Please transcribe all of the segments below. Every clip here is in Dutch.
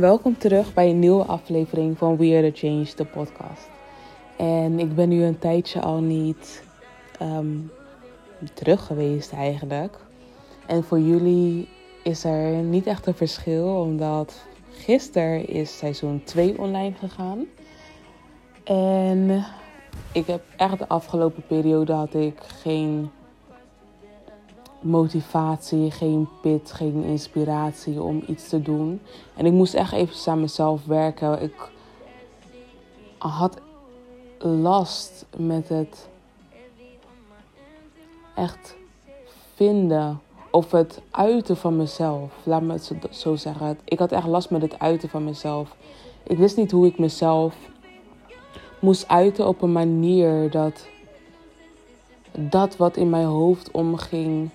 Welkom terug bij een nieuwe aflevering van We Are The Change, de podcast. En ik ben nu een tijdje al niet ehm, terug geweest eigenlijk. En voor jullie is er niet echt een verschil, omdat gisteren is seizoen 2 online gegaan. En ik heb echt de afgelopen periode had ik geen motivatie, geen pit, geen inspiratie om iets te doen. En ik moest echt even aan mezelf werken. Ik had last met het echt vinden of het uiten van mezelf. Laat me het zo zeggen. Ik had echt last met het uiten van mezelf. Ik wist niet hoe ik mezelf moest uiten op een manier dat dat wat in mijn hoofd omging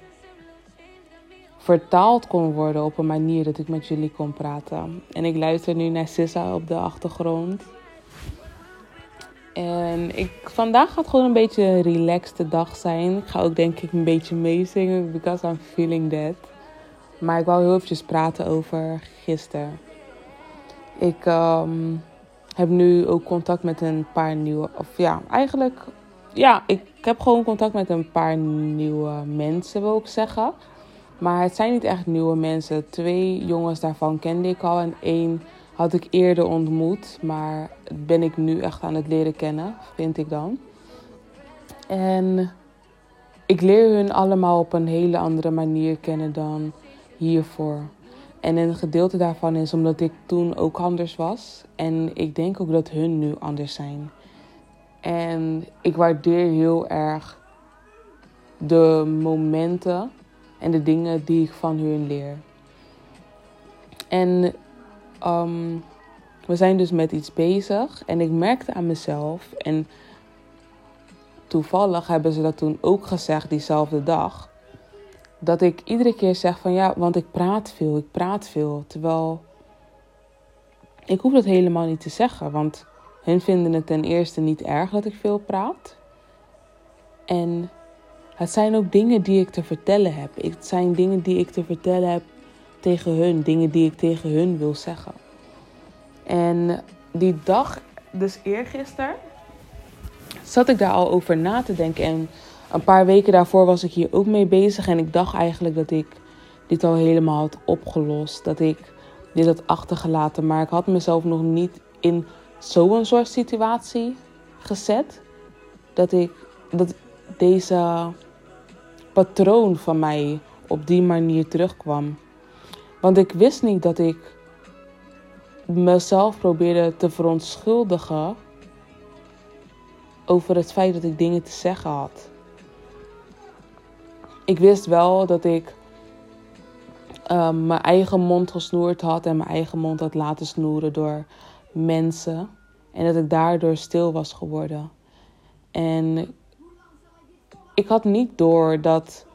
vertaald kon worden op een manier dat ik met jullie kon praten. En ik luister nu naar Sissa op de achtergrond. En ik, vandaag gaat gewoon een beetje een relaxte dag zijn. Ik ga ook denk ik een beetje meezingen, because I'm feeling that. Maar ik wou heel eventjes praten over gisteren. Ik um, heb nu ook contact met een paar nieuwe, of ja, eigenlijk, ja, ik heb gewoon contact met een paar nieuwe mensen, wil ik zeggen. Maar het zijn niet echt nieuwe mensen. Twee jongens daarvan kende ik al en één had ik eerder ontmoet. Maar ben ik nu echt aan het leren kennen, vind ik dan. En ik leer hun allemaal op een hele andere manier kennen dan hiervoor. En een gedeelte daarvan is omdat ik toen ook anders was. En ik denk ook dat hun nu anders zijn. En ik waardeer heel erg de momenten en de dingen die ik van hun leer. En um, we zijn dus met iets bezig en ik merkte aan mezelf en toevallig hebben ze dat toen ook gezegd diezelfde dag. Dat ik iedere keer zeg van ja, want ik praat veel, ik praat veel. Terwijl ik hoef dat helemaal niet te zeggen, want hun vinden het ten eerste niet erg dat ik veel praat. En het zijn ook dingen die ik te vertellen heb. Het zijn dingen die ik te vertellen heb tegen hun. Dingen die ik tegen hun wil zeggen. En die dag, dus eergisteren, zat ik daar al over na te denken. En een paar weken daarvoor was ik hier ook mee bezig. En ik dacht eigenlijk dat ik dit al helemaal had opgelost. Dat ik dit had achtergelaten. Maar ik had mezelf nog niet in zo'n soort situatie gezet. Dat ik dat deze patroon van mij op die manier terugkwam. Want ik wist niet dat ik mezelf probeerde te verontschuldigen over het feit dat ik dingen te zeggen had. Ik wist wel dat ik uh, mijn eigen mond gesnoerd had en mijn eigen mond had laten snoeren door mensen. En dat ik daardoor stil was geworden. En ik had niet door dat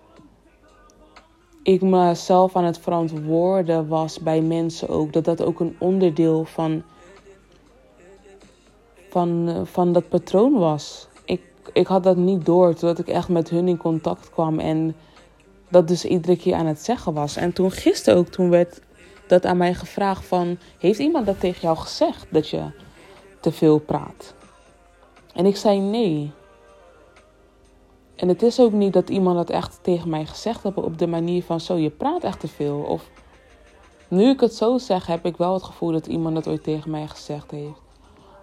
ik mezelf aan het verantwoorden was bij mensen ook. Dat dat ook een onderdeel van, van, van dat patroon was. Ik, ik had dat niet door totdat ik echt met hun in contact kwam. En dat dus iedere keer aan het zeggen was. En toen gisteren ook, toen werd dat aan mij gevraagd van... Heeft iemand dat tegen jou gezegd, dat je te veel praat? En ik zei nee. En het is ook niet dat iemand dat echt tegen mij gezegd heeft op de manier van zo, je praat echt te veel. Of nu ik het zo zeg, heb ik wel het gevoel dat iemand dat ooit tegen mij gezegd heeft.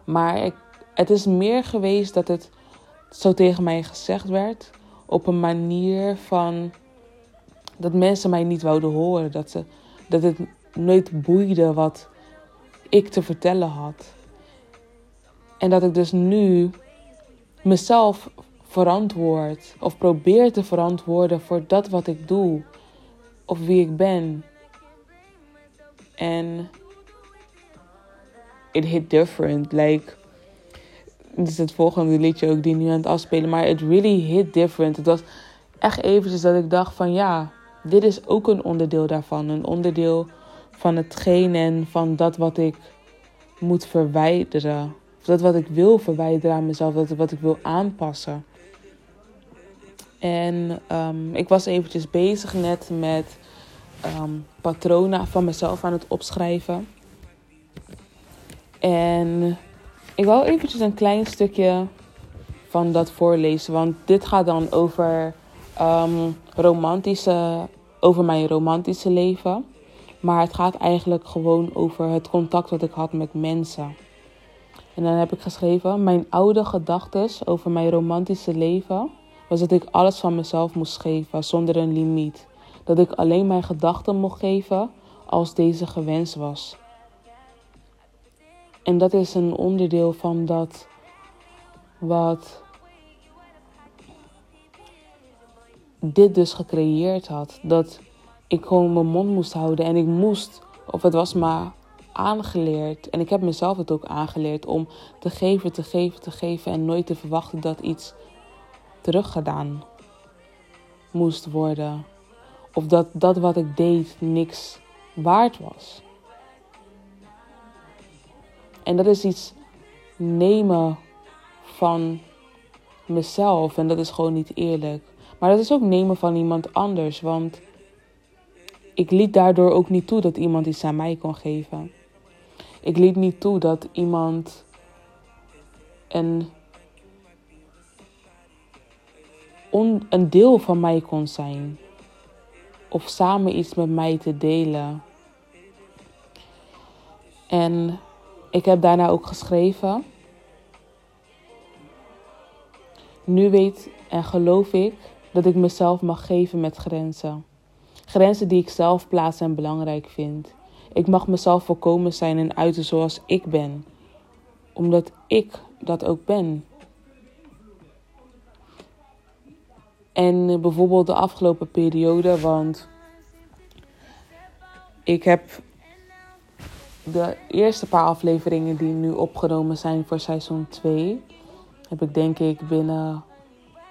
Maar ik, het is meer geweest dat het zo tegen mij gezegd werd op een manier van dat mensen mij niet wouden horen. Dat, ze, dat het nooit boeide wat ik te vertellen had. En dat ik dus nu mezelf verantwoord of probeer te verantwoorden voor dat wat ik doe of wie ik ben. En it hit different. Like, dit is het volgende liedje ook die nu aan het afspelen, maar it really hit different. Het was echt eventjes dat ik dacht van ja, dit is ook een onderdeel daarvan. Een onderdeel van hetgeen en van dat wat ik moet verwijderen. Of dat wat ik wil verwijderen aan mezelf, dat wat ik wil aanpassen. En um, ik was eventjes bezig net met um, patronen van mezelf aan het opschrijven. En ik wil eventjes een klein stukje van dat voorlezen. Want dit gaat dan over, um, romantische, over mijn romantische leven. Maar het gaat eigenlijk gewoon over het contact dat ik had met mensen. En dan heb ik geschreven: Mijn oude gedachten over mijn romantische leven was dat ik alles van mezelf moest geven zonder een limiet. Dat ik alleen mijn gedachten mocht geven als deze gewenst was. En dat is een onderdeel van dat wat dit dus gecreëerd had. Dat ik gewoon mijn mond moest houden en ik moest, of het was maar aangeleerd. En ik heb mezelf het ook aangeleerd om te geven, te geven, te geven en nooit te verwachten dat iets teruggedaan moest worden. Of dat dat wat ik deed niks waard was. En dat is iets nemen van mezelf en dat is gewoon niet eerlijk. Maar dat is ook nemen van iemand anders, want ik liet daardoor ook niet toe dat iemand iets aan mij kon geven. Ik liet niet toe dat iemand een, een deel van mij kon zijn. Of samen iets met mij te delen. En ik heb daarna ook geschreven. Nu weet en geloof ik dat ik mezelf mag geven met grenzen. Grenzen die ik zelf plaats en belangrijk vind. Ik mag mezelf volkomen zijn en uiten zoals ik ben, omdat ik dat ook ben. En bijvoorbeeld de afgelopen periode, want ik heb de eerste paar afleveringen die nu opgenomen zijn voor seizoen 2, heb ik denk ik binnen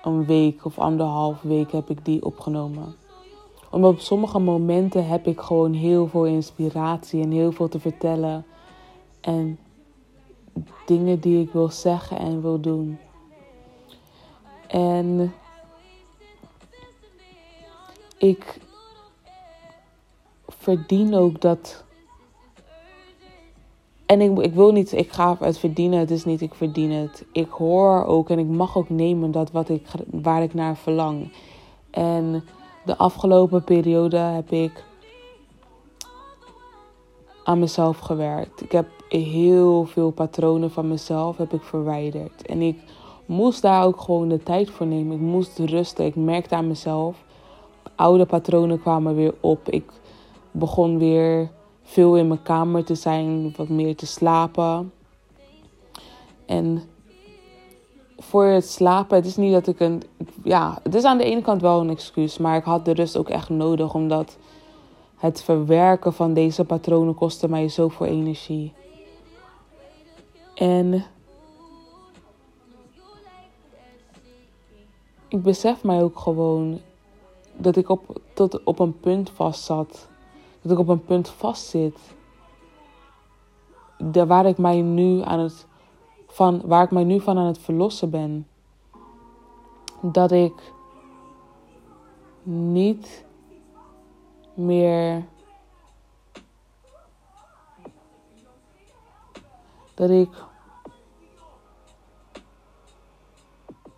een week of anderhalf week heb ik die opgenomen omdat op sommige momenten heb ik gewoon heel veel inspiratie en heel veel te vertellen. En dingen die ik wil zeggen en wil doen. En ik verdien ook dat. En ik, ik wil niet, ik ga het verdienen, het is niet ik verdien het. Ik hoor ook en ik mag ook nemen dat wat ik, waar ik naar verlang. En de afgelopen periode heb ik aan mezelf gewerkt. Ik heb heel veel patronen van mezelf heb ik verwijderd. En ik moest daar ook gewoon de tijd voor nemen. Ik moest rusten. Ik merkte aan mezelf. Oude patronen kwamen weer op. Ik begon weer veel in mijn kamer te zijn, wat meer te slapen. En voor het slapen, het is niet dat ik een. Ja, het is aan de ene kant wel een excuus, maar ik had de rust ook echt nodig, omdat het verwerken van deze patronen kostte mij zoveel energie. En ik besef mij ook gewoon dat ik op, tot op een punt vast zat. Dat ik op een punt vast zit. waar ik mij nu aan het van waar ik mij nu van aan het verlossen ben. Dat ik niet meer. Dat ik.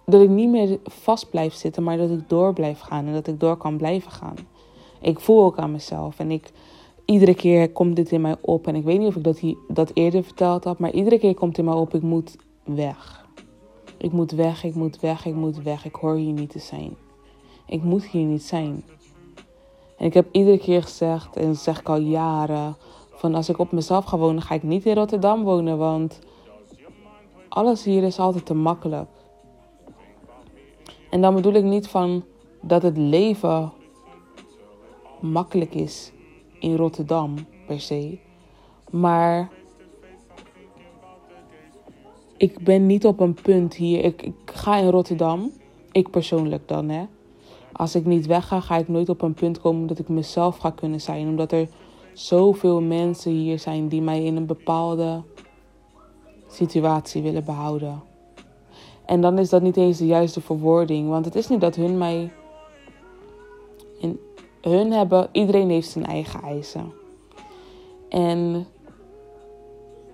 Dat ik niet meer vast blijf zitten, maar dat ik door blijf gaan en dat ik door kan blijven gaan. Ik voel ook aan mezelf en ik iedere keer komt dit in mij op. En ik weet niet of ik dat, dat eerder verteld had, maar iedere keer komt in mij op: ik moet weg. Ik moet weg, ik moet weg, ik moet weg. Ik hoor hier niet te zijn. Ik moet hier niet zijn. En ik heb iedere keer gezegd, en dat zeg ik al jaren, van als ik op mezelf ga wonen, ga ik niet in Rotterdam wonen, want alles hier is altijd te makkelijk. En dan bedoel ik niet van dat het leven makkelijk is in Rotterdam per se. Maar ik ben niet op een punt hier. Ik, ik ga in Rotterdam, ik persoonlijk dan hè. Als ik niet wegga, ga ik nooit op een punt komen dat ik mezelf ga kunnen zijn. Omdat er zoveel mensen hier zijn die mij in een bepaalde situatie willen behouden. En dan is dat niet eens de juiste verwoording. Want het is niet dat hun mij in hun hebben, iedereen heeft zijn eigen eisen. En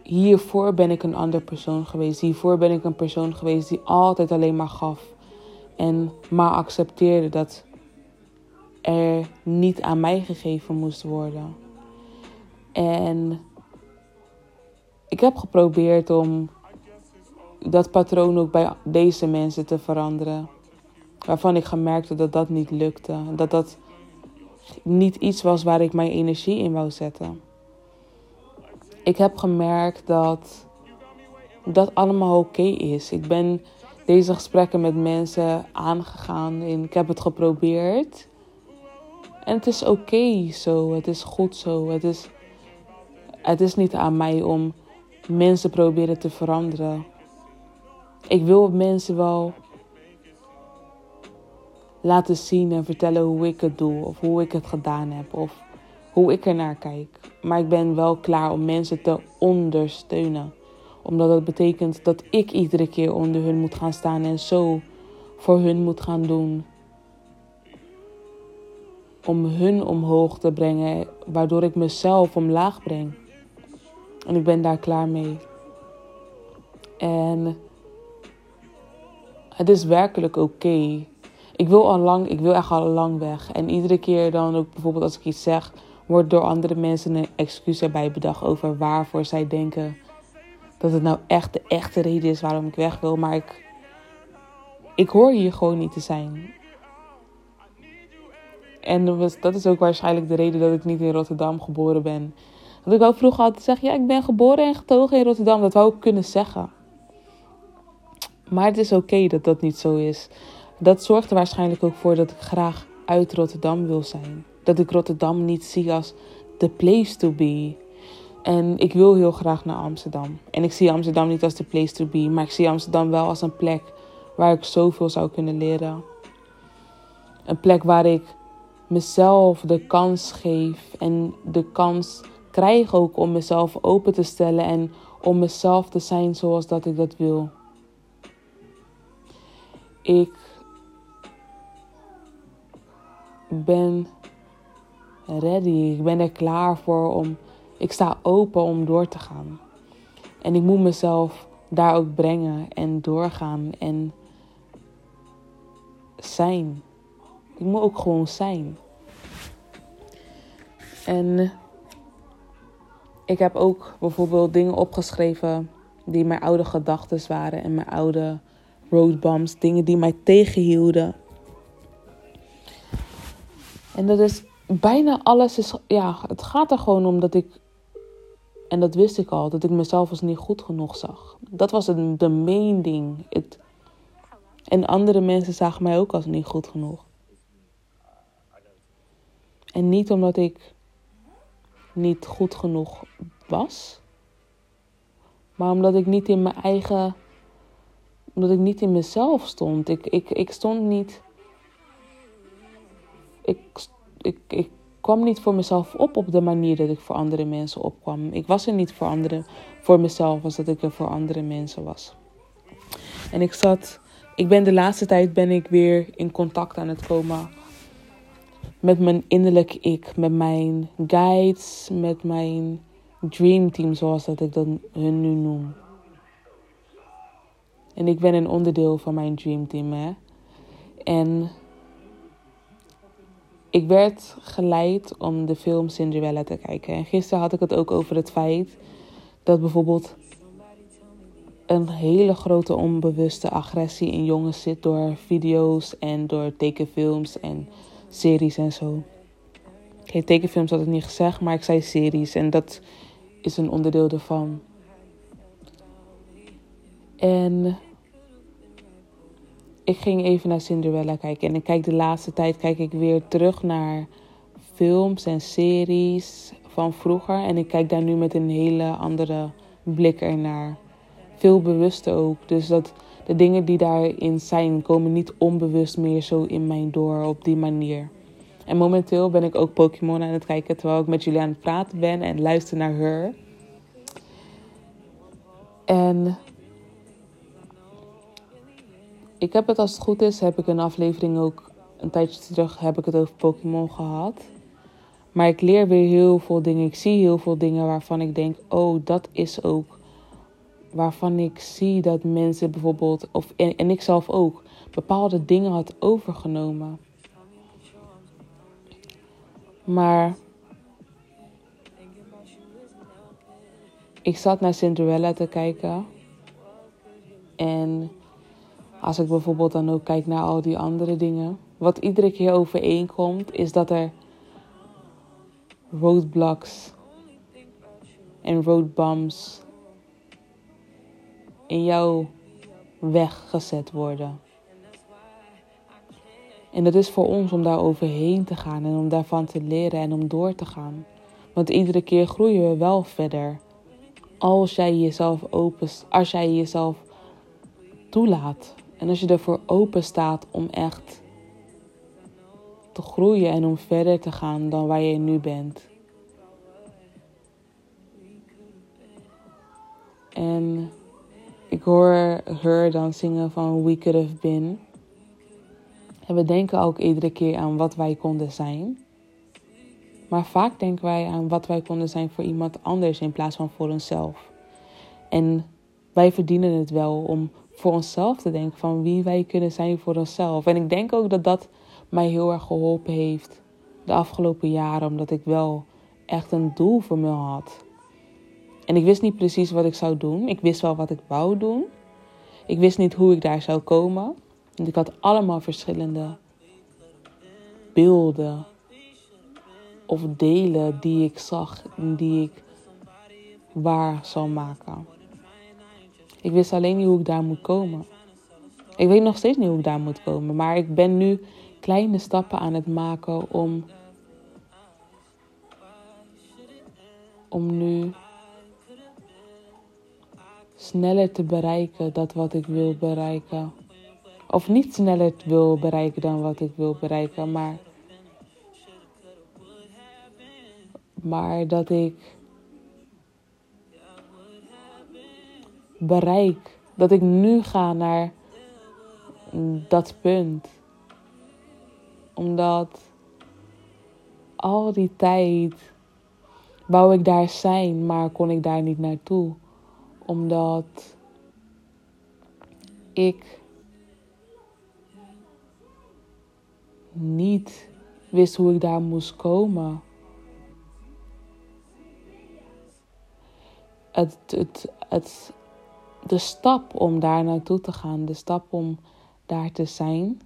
hiervoor ben ik een ander persoon geweest. Hiervoor ben ik een persoon geweest die altijd alleen maar gaf. En maar accepteerde dat er niet aan mij gegeven moest worden. En ik heb geprobeerd om dat patroon ook bij deze mensen te veranderen. Waarvan ik gemerkt dat dat niet lukte. Dat dat niet iets was waar ik mijn energie in wou zetten. Ik heb gemerkt dat dat allemaal oké is. Ik ben deze gesprekken met mensen aangegaan en ik heb het geprobeerd. En het is oké zo, het is goed zo. Het is, het is niet aan mij om mensen proberen te veranderen. Ik wil mensen wel laten zien en vertellen hoe ik het doe of hoe ik het gedaan heb of hoe ik er naar kijk. Maar ik ben wel klaar om mensen te ondersteunen. Omdat dat betekent dat ik iedere keer onder hun moet gaan staan en zo voor hun moet gaan doen. Om hun omhoog te brengen, waardoor ik mezelf omlaag breng. En ik ben daar klaar mee. En het is werkelijk oké. Ik wil al lang, ik wil echt al lang weg. En iedere keer dan ook bijvoorbeeld als ik iets zeg, wordt door andere mensen een excuus erbij bedacht over waarvoor zij denken dat het nou echt de echte reden is waarom ik weg wil. Maar ik, ik hoor hier gewoon niet te zijn. En dat is ook waarschijnlijk de reden dat ik niet in Rotterdam geboren ben. Want ik wou vroeger altijd zeggen, ja, ik ben geboren en getogen in Rotterdam. Dat wou ik kunnen zeggen. Maar het is oké dat dat niet zo is. Dat zorgt er waarschijnlijk ook voor dat ik graag uit Rotterdam wil zijn. Dat ik Rotterdam niet zie als the place to be. En ik wil heel graag naar Amsterdam. En ik zie Amsterdam niet als the place to be, maar ik zie Amsterdam wel als een plek waar ik zoveel zou kunnen leren. Een plek waar ik mezelf de kans geef en de kans krijg ook om mezelf open te stellen en om mezelf te zijn zoals dat ik dat wil. Ik ben ready. Ik ben er klaar voor om. Ik sta open om door te gaan. En ik moet mezelf daar ook brengen en doorgaan en zijn. Ik moet ook gewoon zijn. En ik heb ook bijvoorbeeld dingen opgeschreven die mijn oude gedachten waren en mijn oude roadbumps, dingen die mij tegenhielden. En dat is bijna alles is, ja, het gaat er gewoon om dat ik, en dat wist ik al, dat ik mezelf als niet goed genoeg zag. Dat was het, de main ding. En andere mensen zagen mij ook als niet goed genoeg. En niet omdat ik niet goed genoeg was, maar omdat ik niet in mijn eigen, omdat ik niet in mezelf stond. Ik, ik, ik stond niet ik, ik, ik kwam niet voor mezelf op op de manier dat ik voor andere mensen opkwam. Ik was er niet voor, anderen, voor mezelf als dat ik er voor andere mensen was. En ik zat, ik ben de laatste tijd ben ik weer in contact aan het komen met mijn innerlijk ik, met mijn guides, met mijn dream team zoals dat ik dat hun nu noem. En ik ben een onderdeel van mijn dream team, hè. En ik werd geleid om de film Cinderella te kijken. En gisteren had ik het ook over het feit dat bijvoorbeeld een hele grote onbewuste agressie in jongens zit door video's en door tekenfilms en series en zo. Oké, tekenfilms had ik niet gezegd, maar ik zei series en dat is een onderdeel ervan. En ik ging even naar Cinderella kijken. En ik kijk de laatste tijd kijk ik weer terug naar films en series van vroeger. En ik kijk daar nu met een hele andere blik ernaar. Veel bewuster ook. Dus dat de dingen die daarin zijn, komen niet onbewust meer zo in mij door op die manier. En momenteel ben ik ook Pokémon aan het kijken terwijl ik met jullie aan het praten ben en luister naar haar. En ik heb het als het goed is, heb ik een aflevering ook een tijdje terug heb ik het over Pokémon gehad. Maar ik leer weer heel veel dingen. Ik zie heel veel dingen waarvan ik denk, oh, dat is ook waarvan ik zie dat mensen bijvoorbeeld, of, en, en ik zelf ook, bepaalde dingen had overgenomen. Maar ik zat naar Cinderella te kijken. En als ik bijvoorbeeld dan ook kijk naar al die andere dingen. Wat iedere keer overeenkomt, is dat er roadblocks en roadbumps in jouw weg gezet worden. En dat is voor ons om daar overheen te gaan en om daarvan te leren en om door te gaan. Want iedere keer groeien we wel verder. Als jij jezelf open, als jij jezelf toelaat. En als je ervoor open staat om echt te groeien en om verder te gaan dan waar je nu bent. En ik hoor haar dan zingen van We Could Have Been. En we denken ook iedere keer aan wat wij konden zijn. Maar vaak denken wij aan wat wij konden zijn voor iemand anders in plaats van voor onszelf. En wij verdienen het wel om voor onszelf te denken van wie wij kunnen zijn voor onszelf. En ik denk ook dat dat mij heel erg geholpen heeft de afgelopen jaren, omdat ik wel echt een doel voor me had. En ik wist niet precies wat ik zou doen. Ik wist wel wat ik wou doen. Ik wist niet hoe ik daar zou komen. Want ik had allemaal verschillende beelden of delen die ik zag en die ik waar zou maken. Ik wist alleen niet hoe ik daar moet komen. Ik weet nog steeds niet hoe ik daar moet komen, maar ik ben nu kleine stappen aan het maken om om nu sneller te bereiken dat wat ik wil bereiken. Of niet sneller wil bereiken dan wat ik wil bereiken, maar. Maar dat ik bereik. Dat ik nu ga naar dat punt. Omdat al die tijd wou ik daar zijn, maar kon ik daar niet naartoe. Omdat ik niet wist hoe ik daar moest komen. Het, het, het, de stap om daar naartoe te gaan, de stap om daar te zijn,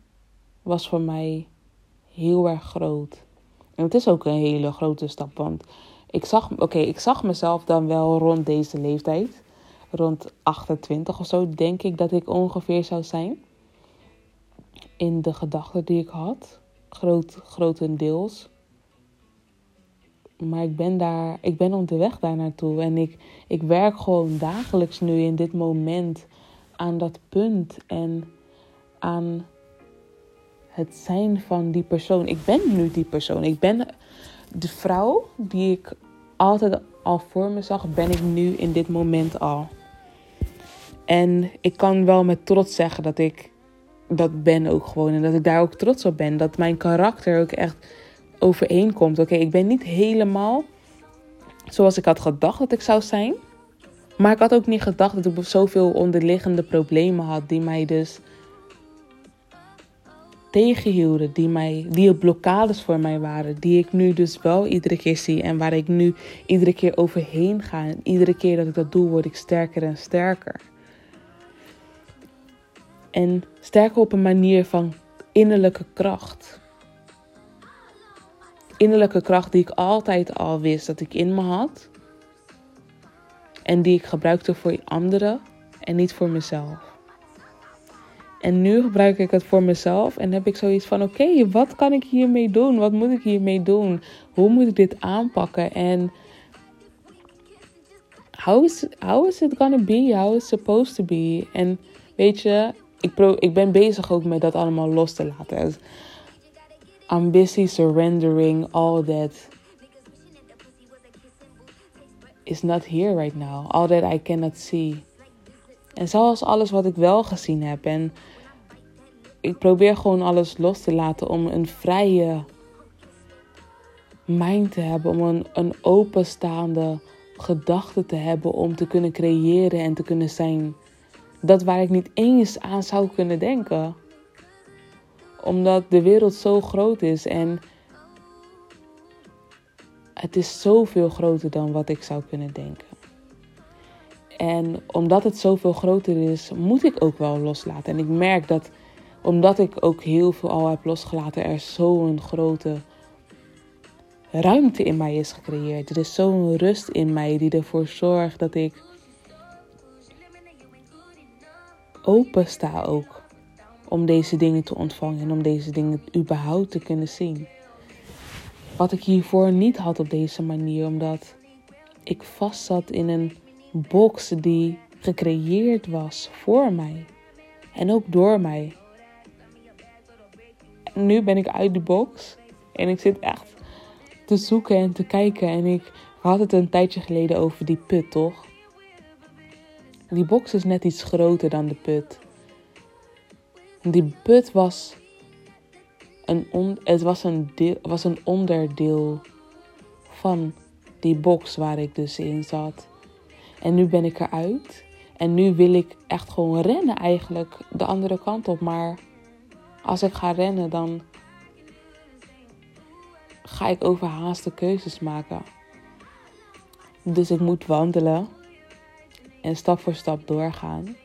was voor mij heel erg groot. En het is ook een hele grote stap, want ik zag, oké, ik zag mezelf dan wel rond deze leeftijd, rond 28 of zo, denk ik dat ik ongeveer zou zijn. In de gedachten die ik had groot, grotendeels. Maar ik ben daar, ik ben onderweg daar naartoe. En ik, ik werk gewoon dagelijks nu in dit moment aan dat punt. En aan het zijn van die persoon. Ik ben nu die persoon. Ik ben de vrouw die ik altijd al voor me zag, ben ik nu in dit moment al. En ik kan wel met trots zeggen dat ik dat ben ook gewoon. En dat ik daar ook trots op ben. Dat mijn karakter ook echt overeenkomt. Oké, ik ben niet helemaal zoals ik had gedacht dat ik zou zijn. Maar ik had ook niet gedacht dat ik zoveel onderliggende problemen had die mij dus tegenhielden, die, mij, die blokkades voor mij waren, die ik nu dus wel iedere keer zie en waar ik nu iedere keer overheen ga. En iedere keer dat ik dat doe, word ik sterker en sterker. En sterker op een manier van innerlijke kracht. Innerlijke kracht die ik altijd al wist dat ik in me had. En die ik gebruikte voor anderen en niet voor mezelf. En nu gebruik ik het voor mezelf en heb ik zoiets van: oké, wat kan ik hiermee doen? Wat moet ik hiermee doen? Hoe moet ik dit aanpakken? En how is, how is it gonna be? How is it supposed to be? En weet je, ik, pro, ik ben bezig ook met dat allemaal los te laten. Busy surrendering all that is not here right now. All that I cannot see. En zoals alles wat ik wel gezien heb. En ik probeer gewoon alles los te laten om een vrije mind te hebben. Om een, een openstaande gedachten te hebben om te kunnen creëren en te kunnen zijn. Dat waar ik niet eens aan zou kunnen denken. Omdat de wereld zo groot is en het is zoveel groter dan wat ik zou kunnen denken. En omdat het zoveel groter is, moet ik ook wel loslaten. En ik merk dat omdat ik ook heel veel al heb losgelaten, er zo'n grote ruimte in mij is gecreëerd. Er is zo'n rust in mij die ervoor zorgt dat ik open sta ook om deze dingen te ontvangen en om deze dingen überhaupt te kunnen zien. Wat ik hiervoor niet had op deze manier, omdat ik vast zat in een box die gecreëerd was voor mij en ook door mij. nu ben ik uit de box en ik zit echt te zoeken en te kijken. En ik had het een tijdje geleden over die put, toch? Die box is net iets groter dan de put. Die put was een, on, het was een, deel, was een onderdeel van die box waar ik dus in zat. En nu ben ik eruit. En nu wil ik echt gewoon rennen eigenlijk de andere kant op. Maar als ik ga rennen, dan ga ik overhaaste keuzes maken. Dus ik moet wandelen en stap voor stap doorgaan.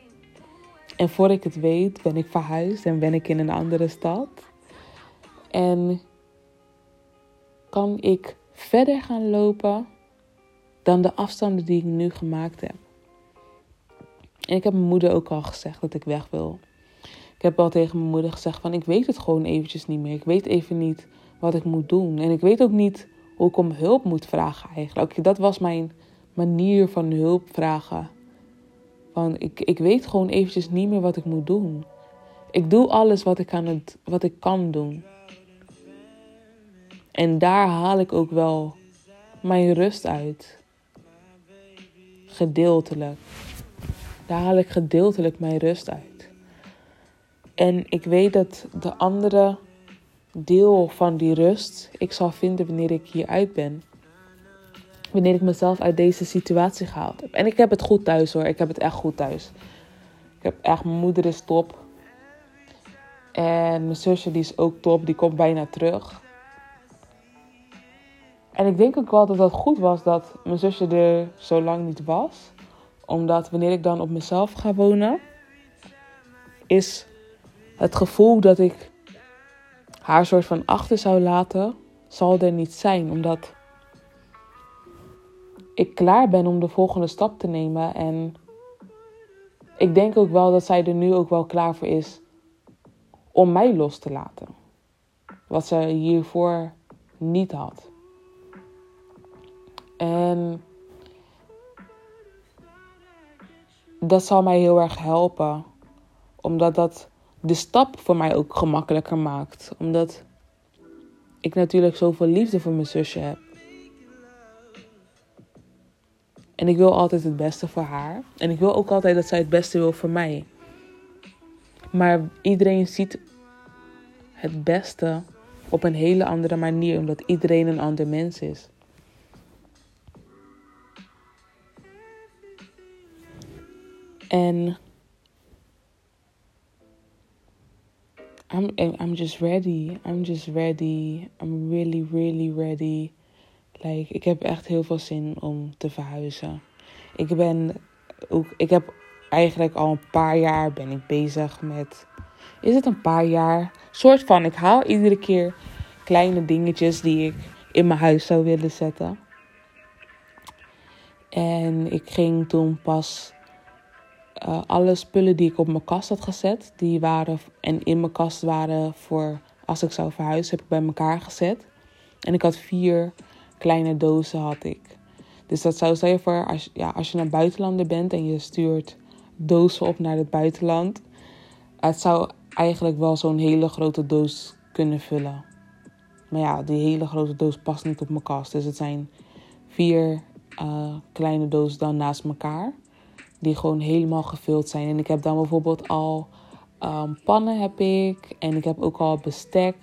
En voor ik het weet, ben ik verhuisd en ben ik in een andere stad. En kan ik verder gaan lopen dan de afstanden die ik nu gemaakt heb. En ik heb mijn moeder ook al gezegd dat ik weg wil. Ik heb al tegen mijn moeder gezegd van ik weet het gewoon eventjes niet meer. Ik weet even niet wat ik moet doen. En ik weet ook niet hoe ik om hulp moet vragen eigenlijk. Dat was mijn manier van hulp vragen. Ik, ik weet gewoon eventjes niet meer wat ik moet doen. Ik doe alles wat ik, aan het, wat ik kan doen. En daar haal ik ook wel mijn rust uit. Gedeeltelijk. Daar haal ik gedeeltelijk mijn rust uit. En ik weet dat de andere deel van die rust ik zal vinden wanneer ik hieruit ben. Wanneer ik mezelf uit deze situatie gehaald heb. En ik heb het goed thuis hoor. Ik heb het echt goed thuis. Ik heb echt, mijn moeder is top. En mijn zusje die is ook top. Die komt bijna terug. En ik denk ook wel dat het goed was dat mijn zusje er zo lang niet was. Omdat wanneer ik dan op mezelf ga wonen, is het gevoel dat ik haar soort van achter zou laten, zal er niet zijn. Omdat ik klaar ben om de volgende stap te nemen. En ik denk ook wel dat zij er nu ook wel klaar voor is om mij los te laten. Wat ze hiervoor niet had. En dat zal mij heel erg helpen. Omdat dat de stap voor mij ook gemakkelijker maakt. Omdat ik natuurlijk zoveel liefde voor mijn zusje heb. En ik wil altijd het beste voor haar. En ik wil ook altijd dat zij het beste wil voor mij. Maar iedereen ziet het beste op een hele andere manier, omdat iedereen een ander mens is. En I'm I'm just ready. I'm just ready. I'm really really ready. Like ik heb echt heel veel zin om te verhuizen. Ik ben ook ik heb eigenlijk al een paar jaar ben ik bezig met is het een paar jaar soort van ik haal iedere keer kleine dingetjes die ik in mijn huis zou willen zetten. En ik ging toen pas uh, alle spullen die ik op mijn kast had gezet, die waren en in mijn kast waren voor als ik zou verhuizen, heb ik bij elkaar gezet. En ik had vier kleine dozen had ik. Dus dat zou zijn voor als, ja, als je naar buitenlander bent en je stuurt dozen op naar het buitenland. Het zou eigenlijk wel zo'n hele grote doos kunnen vullen. Maar ja, die hele grote doos past niet op mijn kast. Dus het zijn vier uh, kleine dozen dan naast elkaar die gewoon helemaal gevuld zijn. En ik heb dan bijvoorbeeld al um, pannen heb ik en ik heb ook al bestek.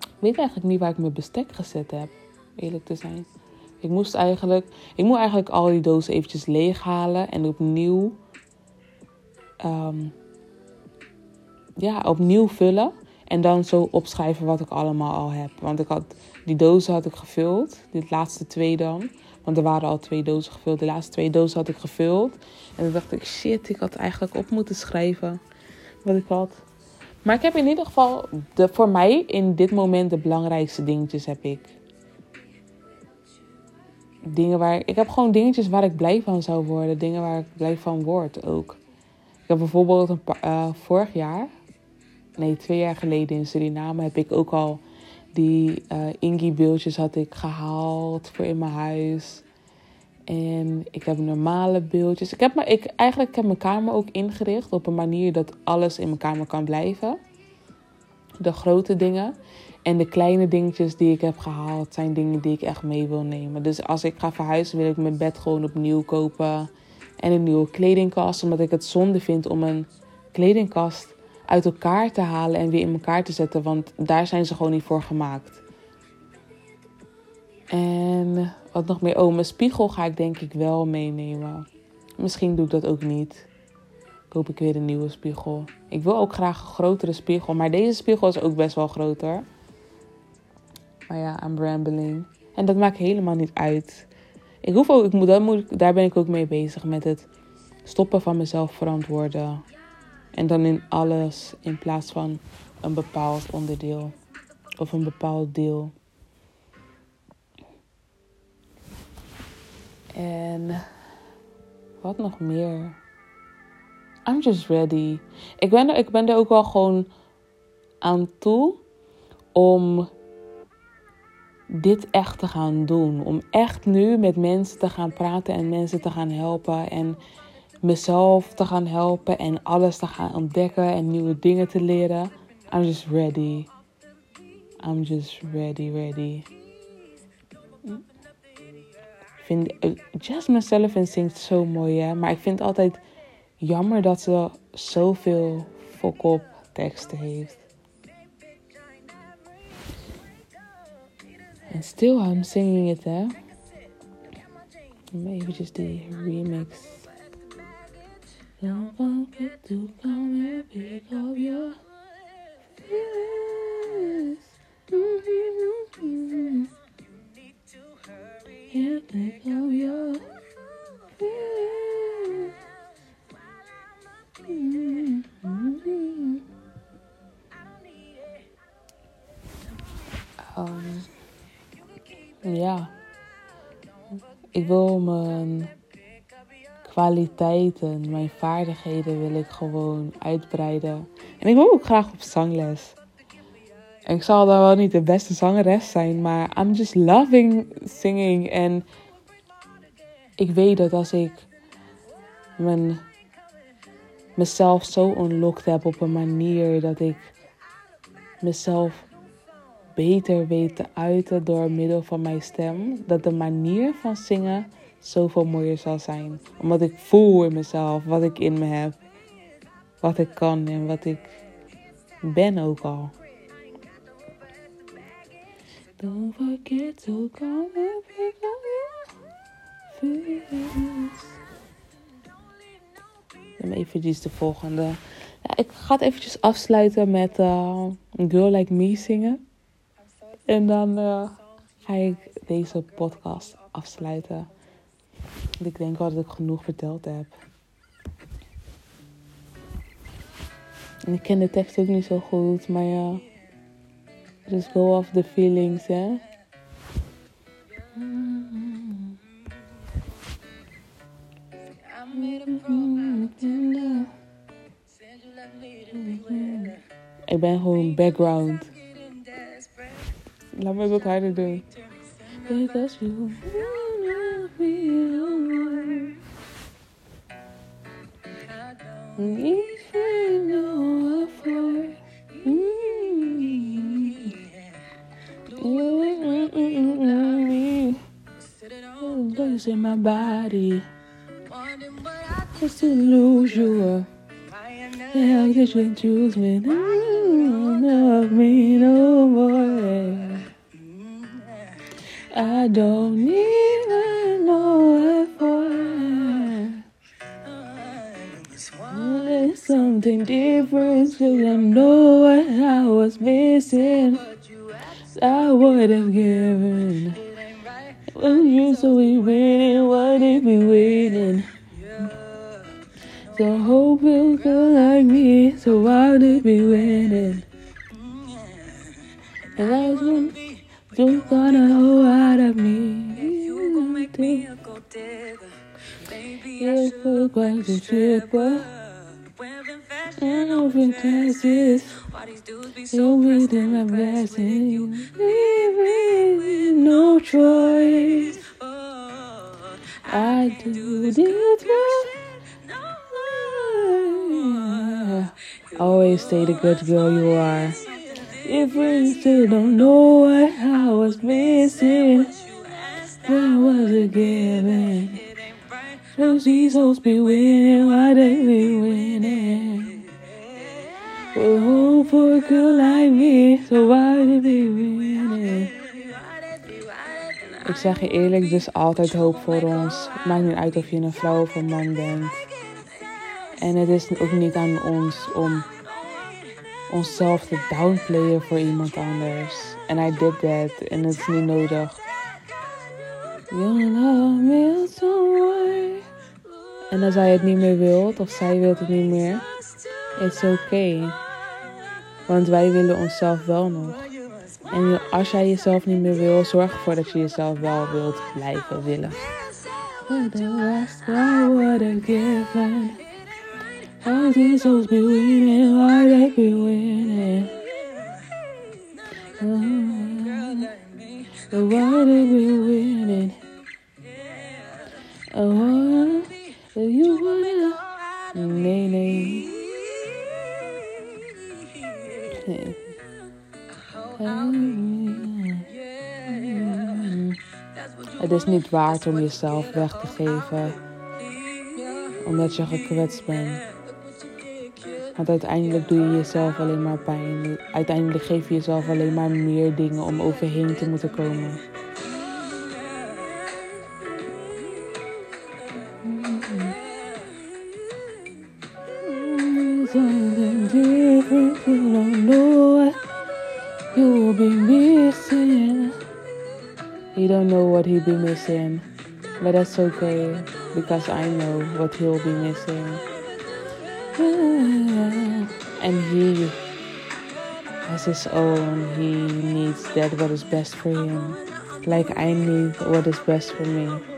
Ik weet eigenlijk niet waar ik mijn bestek gezet heb, eerlijk te zijn. Ik moest eigenlijk, ik moet eigenlijk al die dozen eventjes leeghalen en opnieuw, ehm, ja, opnieuw vullen. En dan zo opschrijven wat ik allemaal al heb. Want ik had, die dozen had ik gevuld. Dit laatste twee dan. Want er waren al twee dozen gevuld. De laatste twee dozen had ik gevuld. En toen dacht ik, shit, ik had eigenlijk op moeten schrijven wat ik had. Maar ik heb in ieder geval, de, voor mij in dit moment de belangrijkste dingetjes heb ik. Dingen waar, ik heb gewoon dingetjes waar ik blij van zou worden. Dingen waar ik blij van word ook. Ik heb bijvoorbeeld een paar, uh, vorig jaar, nee twee jaar geleden in Suriname, heb ik ook al die uh, Ingi-beeldjes had ik gehaald voor in mijn huis. En ik heb normale beeldjes. Ik heb, me, ik, eigenlijk heb mijn kamer ook ingericht op een manier dat alles in mijn kamer kan blijven. De grote dingen. En de kleine dingetjes die ik heb gehaald zijn dingen die ik echt mee wil nemen. Dus als ik ga verhuizen wil ik mijn bed gewoon opnieuw kopen. En een nieuwe kledingkast. Omdat ik het zonde vind om een kledingkast uit elkaar te halen en weer in elkaar te zetten. Want daar zijn ze gewoon niet voor gemaakt. En wat nog meer? Oh, mijn spiegel ga ik denk ik wel meenemen. Misschien doe ik dat ook niet. Koop ik weer een nieuwe spiegel. Ik wil ook graag een grotere spiegel. Maar deze spiegel is ook best wel groter. Maar ja, I'm rambling. En dat maakt helemaal niet uit. Ik hoef ook, ik moet, moet, daar ben ik ook mee bezig. Met het stoppen van mezelf verantwoorden. En dan in alles in plaats van een bepaald onderdeel. Of een bepaald deel. En wat nog meer? I'm just ready. Ik ben, er, ik ben er ook wel gewoon aan toe om dit echt te gaan doen. Om echt nu met mensen te gaan praten en mensen te gaan helpen. En mezelf te gaan helpen en alles te gaan ontdekken en nieuwe dingen te leren. I'm just ready. I'm just ready, ready vind uh, Jasmine Sullivan zingt zo mooi, hè. Maar ik vind het altijd jammer dat ze zoveel fok teksten heeft. En still I'm singing it, hè. Eventjes die remix. Don't forget to come and pick up your feelings. Mm -hmm. Can't think of your Um, ja, ik wil mijn kwaliteiten, mijn vaardigheden wil ik gewoon uitbreiden. En ik wil ook graag op zangles. En ik zal dan wel niet de beste zangeres zijn, maar I'm just loving singing. En ik weet dat als ik mijn, mezelf zo unlocked heb op een manier dat ik mezelf beter weet te uiten door middel van mijn stem, dat de manier van zingen zoveel mooier zal zijn. Omdat ik voel in mezelf wat ik in me heb, wat ik kan en wat ik ben ook al. Don't forget to come and pick eventjes de volgende. Ik ga het eventjes afsluiten met uh, Girl Like Me zingen. En dan uh, ga ik deze podcast afsluiten. Want ik denk wel dat ik genoeg verteld heb. En ik ken de tekst ook niet zo goed, maar ja. Just go off the feelings, hè. Ik ben gewoon background. Laat me wat harder doen. Because you If you gonna hold out of me. Yeah, for quite some shit, but I know fantastic. So within my blessing, leaving no choice. I do this. Always stay the good girl you are. If we still don't know what I was missing, what was it given? Those these be winning, why they be winning? Home for a girl like me, so why they be winning? Ik zeg je eerlijk, er is altijd hoop voor ons. Maakt niet uit of je een vrouw of een man bent. En het is ook niet aan ons om onszelf te downplayen voor iemand anders. En I did that. En het is niet nodig. En als hij het niet meer wilt, of zij wilt het niet meer, it's okay. Want wij willen onszelf wel nog. En als jij jezelf niet meer wil, zorg ervoor dat je jezelf wel wilt blijven willen. All these hoes be winning, why they be winning? Oh, why they be winning? Oh, you wanna? Nee, nee. Het is niet waard om jezelf weg te geven omdat je gekwetst bent. Want uiteindelijk doe je jezelf alleen maar pijn. Uiteindelijk geef je jezelf alleen maar meer dingen om overheen te moeten komen. Missing. You don't know what he'll be missing, but that's okay because I know what he'll be missing. And he has his own, he needs that what is best for him, like I need what is best for me.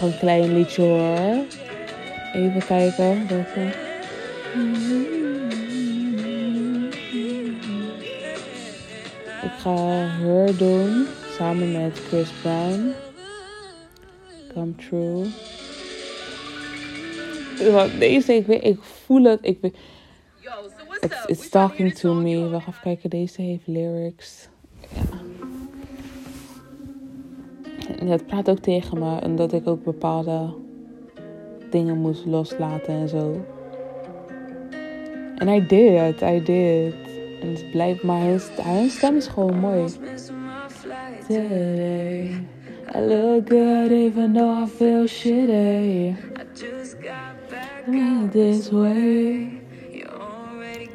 Nog een klein liedje hoor. Even kijken. Welke. Ik ga Her doen samen met Chris Brown. Come True. Deze, ik, weet, ik voel het. Ik weet, it's, it's talking to me. Wacht even kijken. Deze heeft lyrics. En het praat ook tegen me. En dat ik ook bepaalde dingen moest loslaten en zo. En I did. I did. En het blijft maar. Hun, stem is gewoon mooi. Today, I look good even though I feel shitty. Not this way.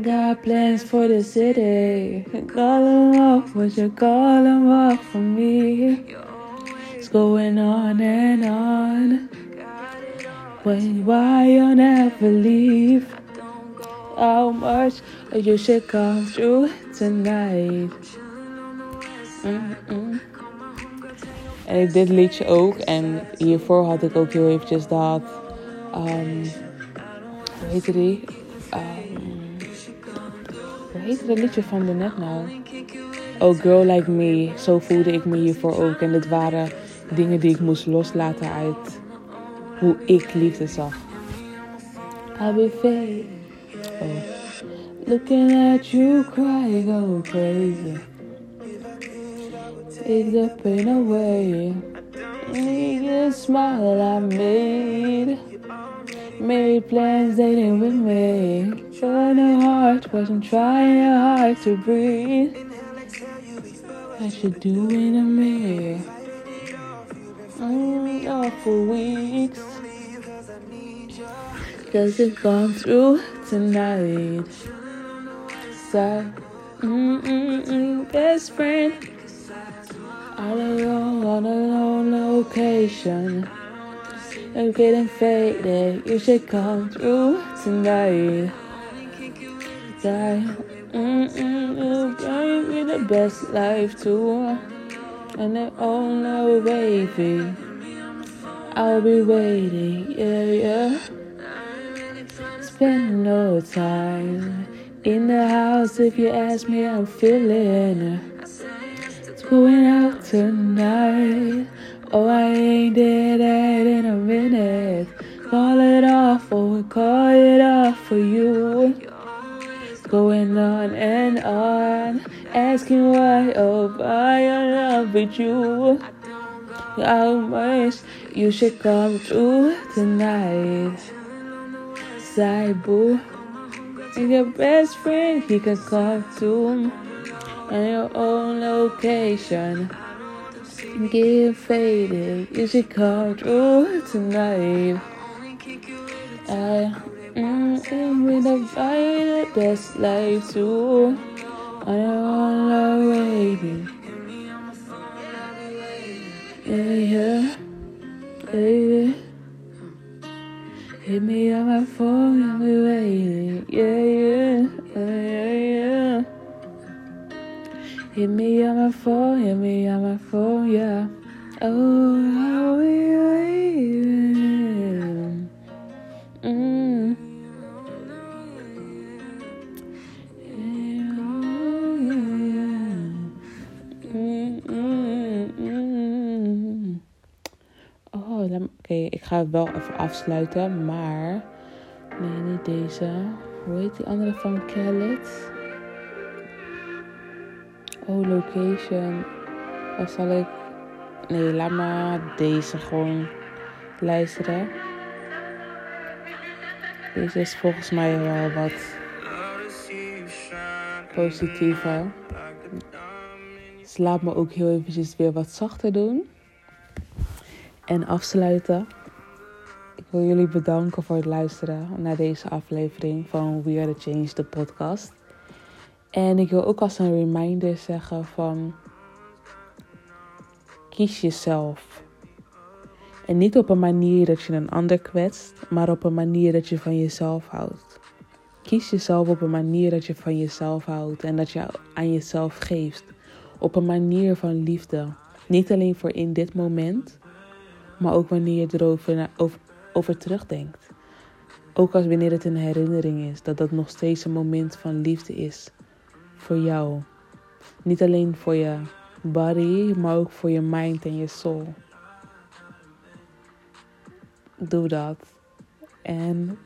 Got plans for the city. Call them off, what you call them for me. Going on and on. When, why you never leave? How much you should come through tonight? Mm-mm. En ik dit liedje ook. En hiervoor had ik ook heel eventjes dat. Um, hoe heette die? Um, hoe heette dat liedje van de net nou? Oh, Girl Like Me. Zo voelde ik me hiervoor ook. En dit waren dingen die ik moest loslaten uit hoe ik liefde zag. I'll be. Oh. Looking at you cry, go crazy. Take the pain away. Make a smile I made. Made plans dating with me. The heart wasn't trying hard to breathe. I should do in a mirror. Mm, oh, for weeks. Cause it gone through tonight. So, mm-mm-mm, best friend. All alone on a lone location. I'm getting faded. You should come through tonight. Die. Mm-mm, you me the best life too. And I oh no, baby. I'll be waiting, yeah, yeah. Spend no time in the house if you ask me, I'm feeling. It's going out tonight. Oh, I ain't did that in a minute. Call it off, oh, or we call it off for you. Going on and on, asking why, oh, why I love with you. How much you should come through tonight. Boo, and your best friend, he can come too. On your own location. Get faded, you should come through tonight. I mm, with a fight, best life too. On your own already. Yeah, yeah, yeah. Hit me on my phone I'll be waiting. Yeah, yeah, yeah, yeah. Hit me on my phone, hit me on my phone, yeah. Oh, how we waiting. Mm, Ik ga het wel even afsluiten, maar... Nee, niet deze. Hoe heet die andere van Khaled? Oh, location. Of zal ik... Nee, laat maar deze gewoon luisteren. Deze is volgens mij wel wat positiever. Dus laat me ook heel eventjes weer wat zachter doen. En afsluiten. Ik wil jullie bedanken voor het luisteren naar deze aflevering van We Are The Change, de podcast. En ik wil ook als een reminder zeggen van... Kies jezelf. En niet op een manier dat je een ander kwetst, maar op een manier dat je van jezelf houdt. Kies jezelf op een manier dat je van jezelf houdt en dat je aan jezelf geeft. Op een manier van liefde. Niet alleen voor in dit moment, maar ook wanneer je erover over, over terugdenkt. Ook als wanneer het een herinnering is, dat dat nog steeds een moment van liefde is voor jou. Niet alleen voor je body, maar ook voor je mind en je soul. Doe dat. En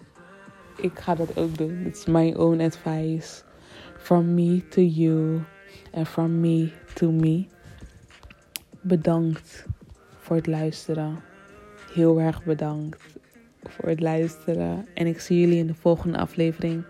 ik ga dat ook doen. It's my own advice. From me to you. And from me to me. Bedankt voor het luisteren. Heel erg bedankt voor het luisteren. En ik zie jullie in de volgende aflevering.